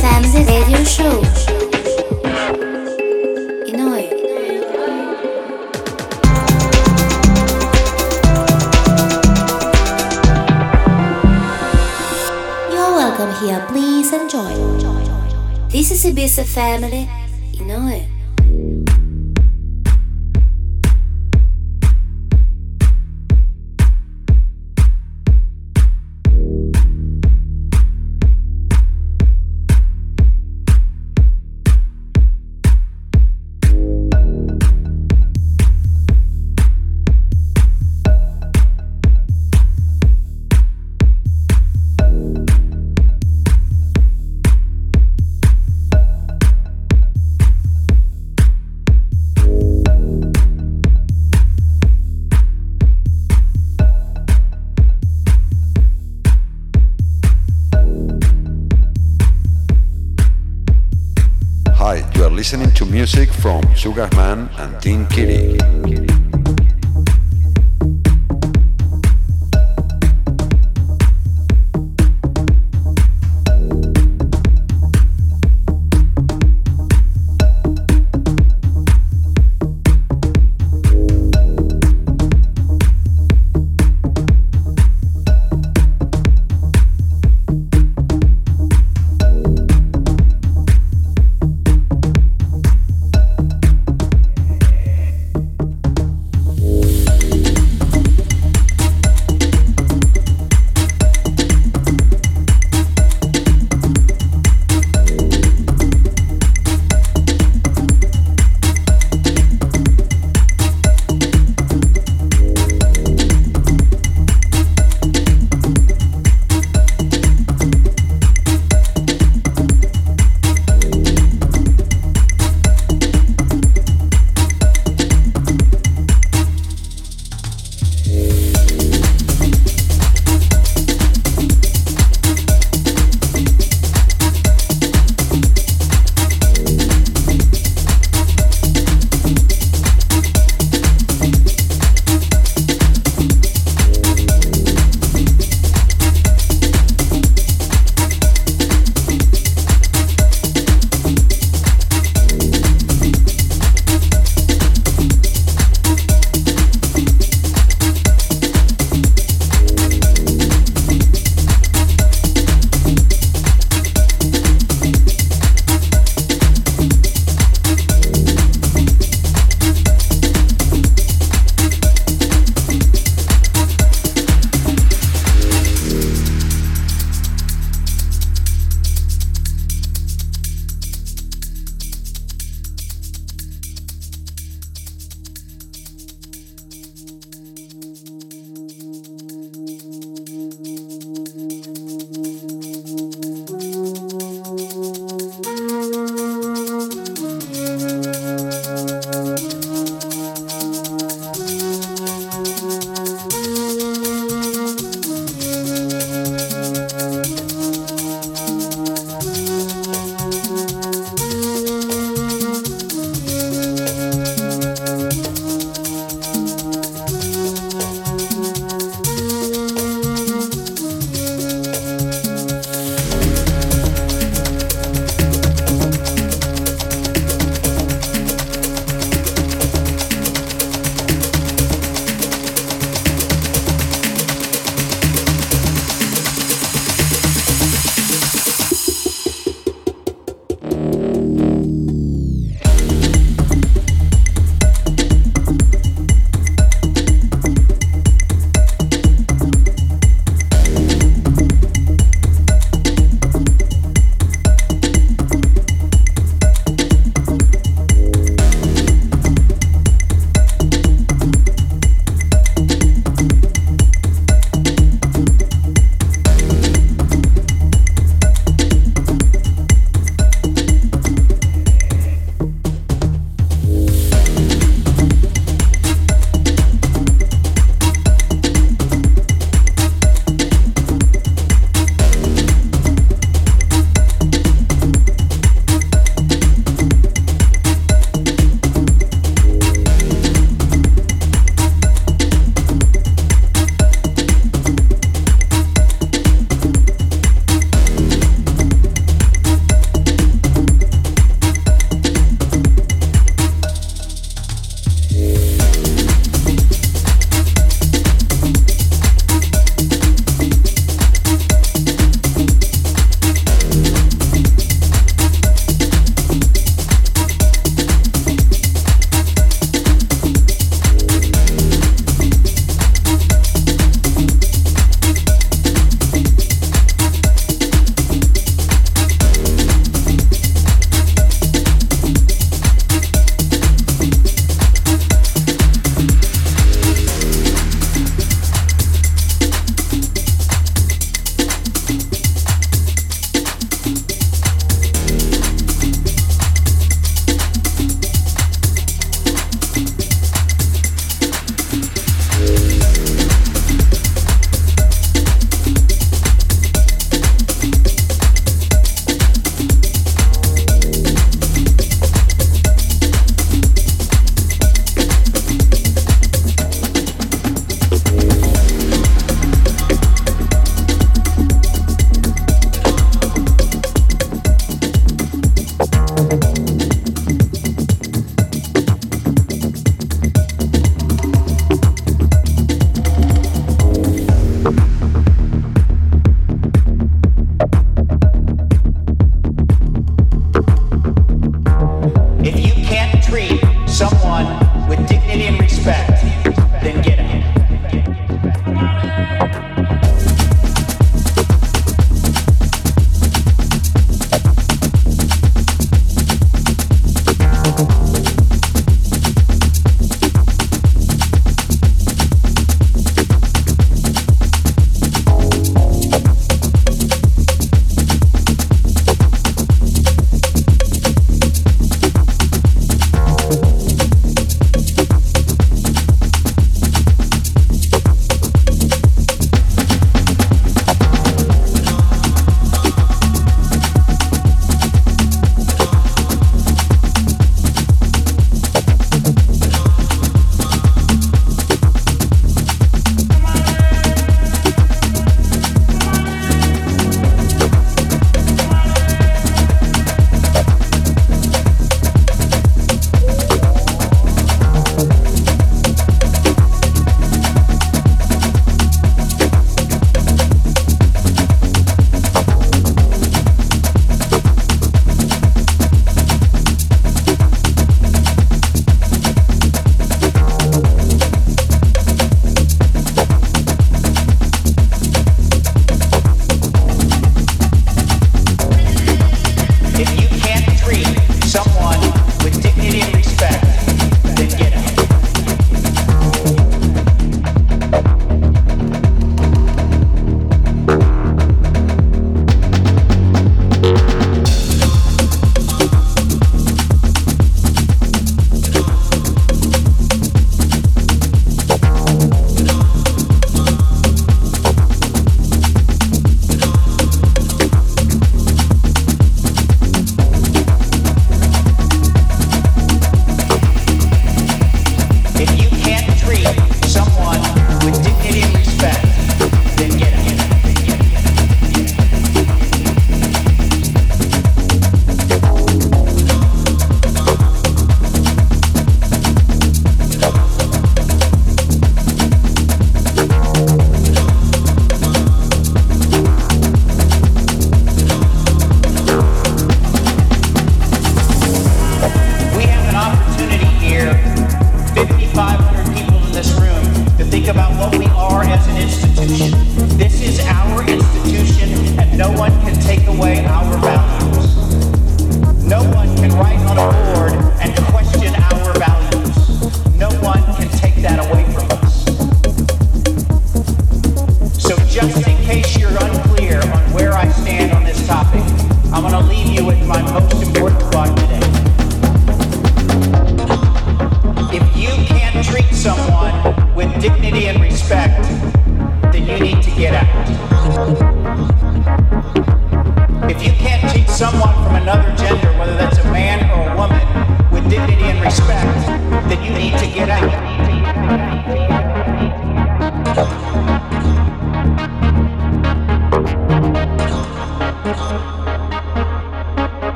Family Radio Show. Inoi. You're welcome here. Please enjoy. This is Ibiza Family. Sugarman and Team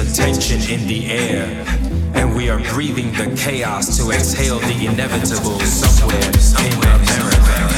a tension in the air. And we are breathing the chaos to exhale the inevitable somewhere in America.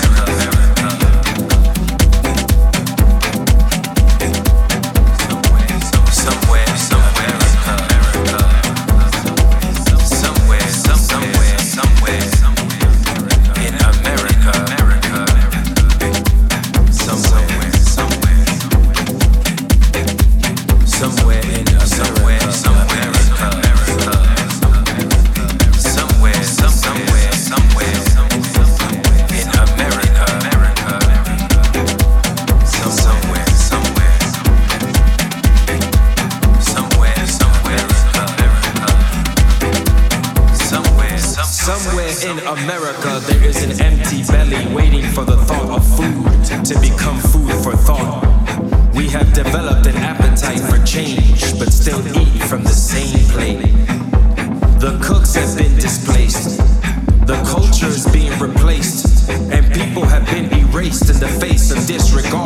the face of disregard.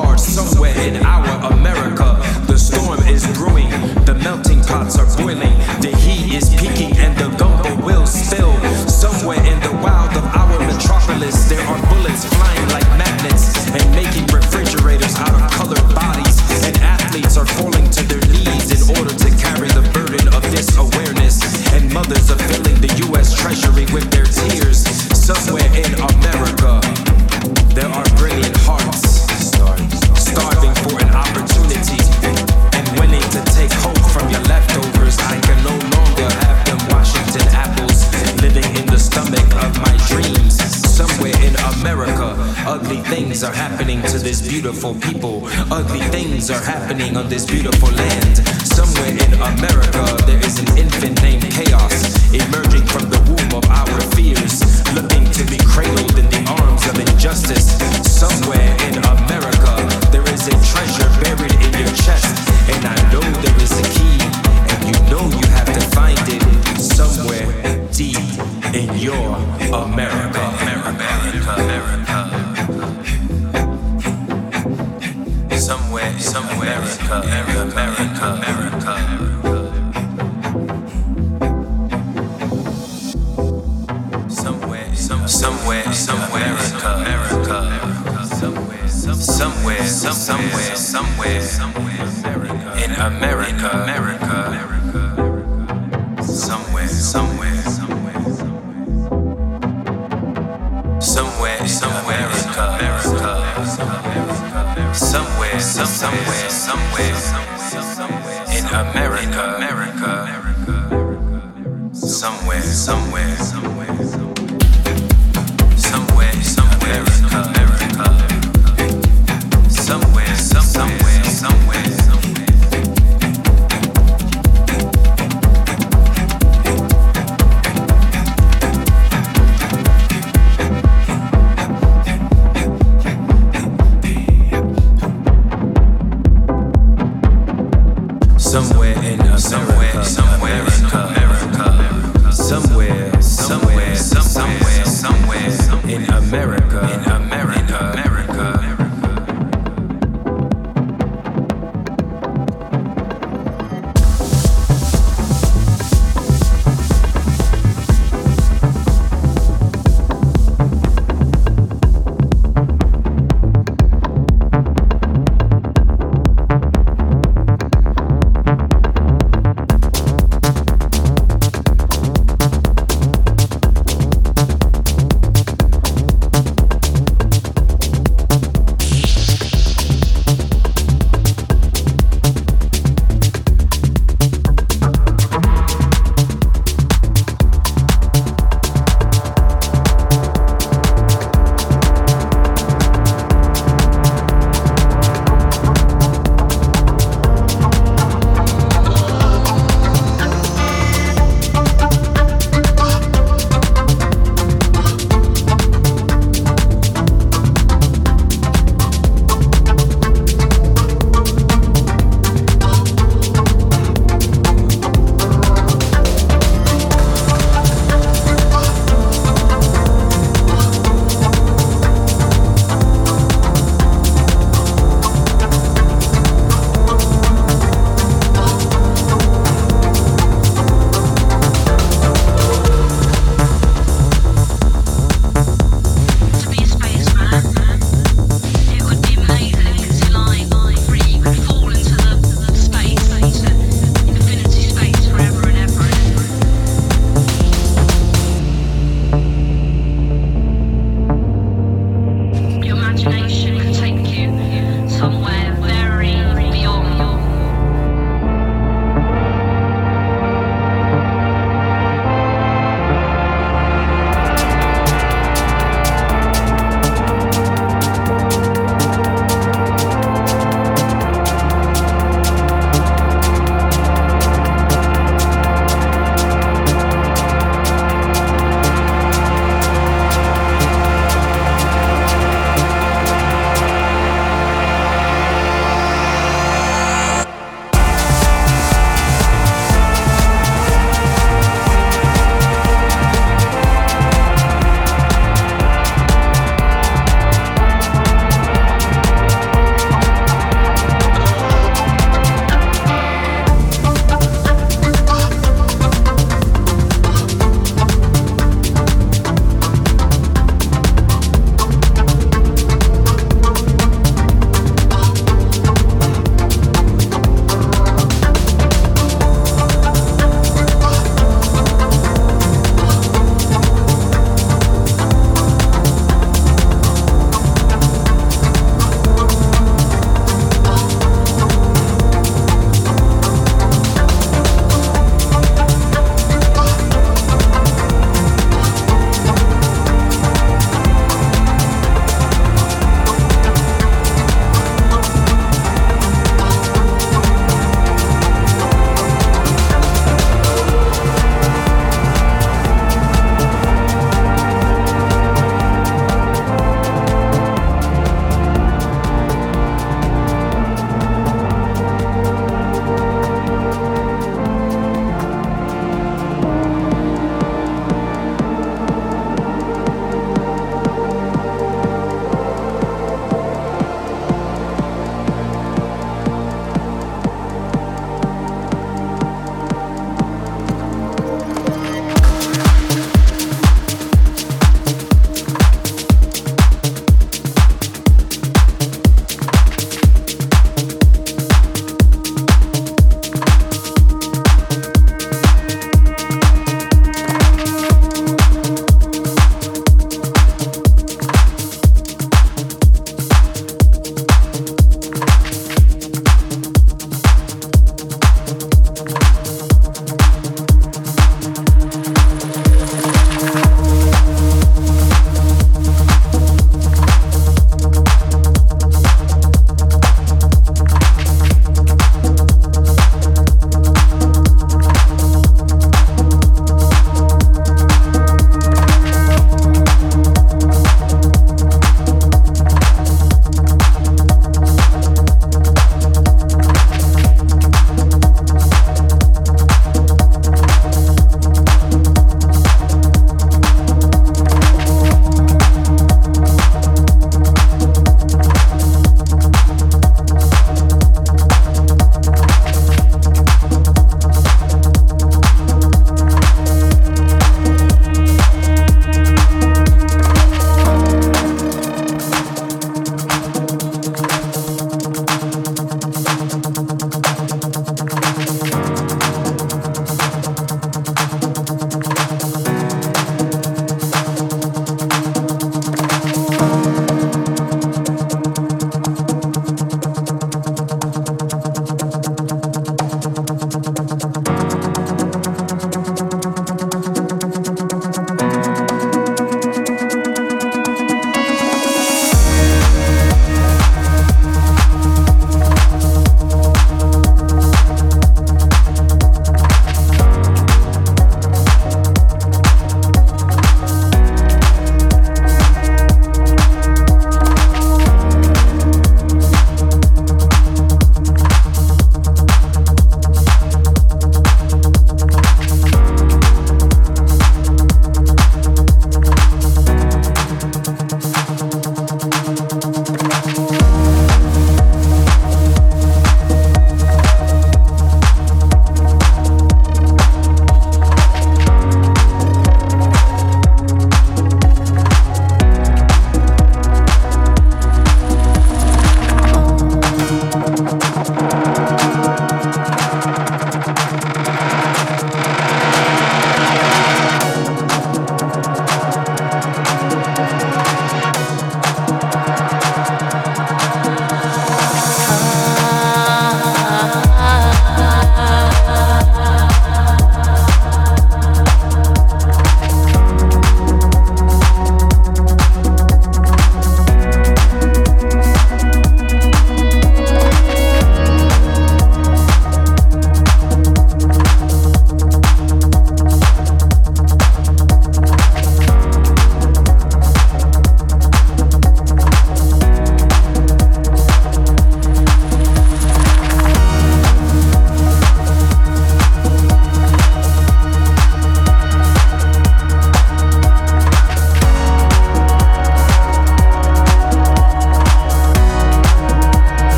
somewhere, somewhere in America, America, somewhere, somewhere. somewhere.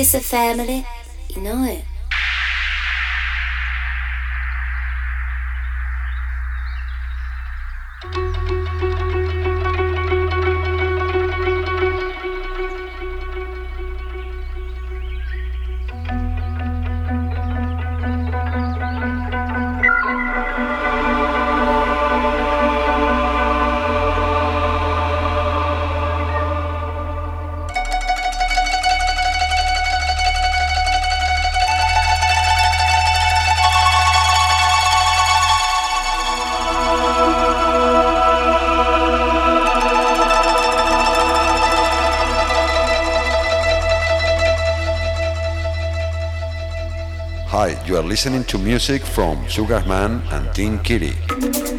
Is a family, listening to music from Sugarman and Team Kitty.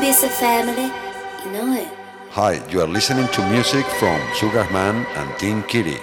Ibiza family, you know it. Hi, you are listening to music from Sugarman and Team Kitty.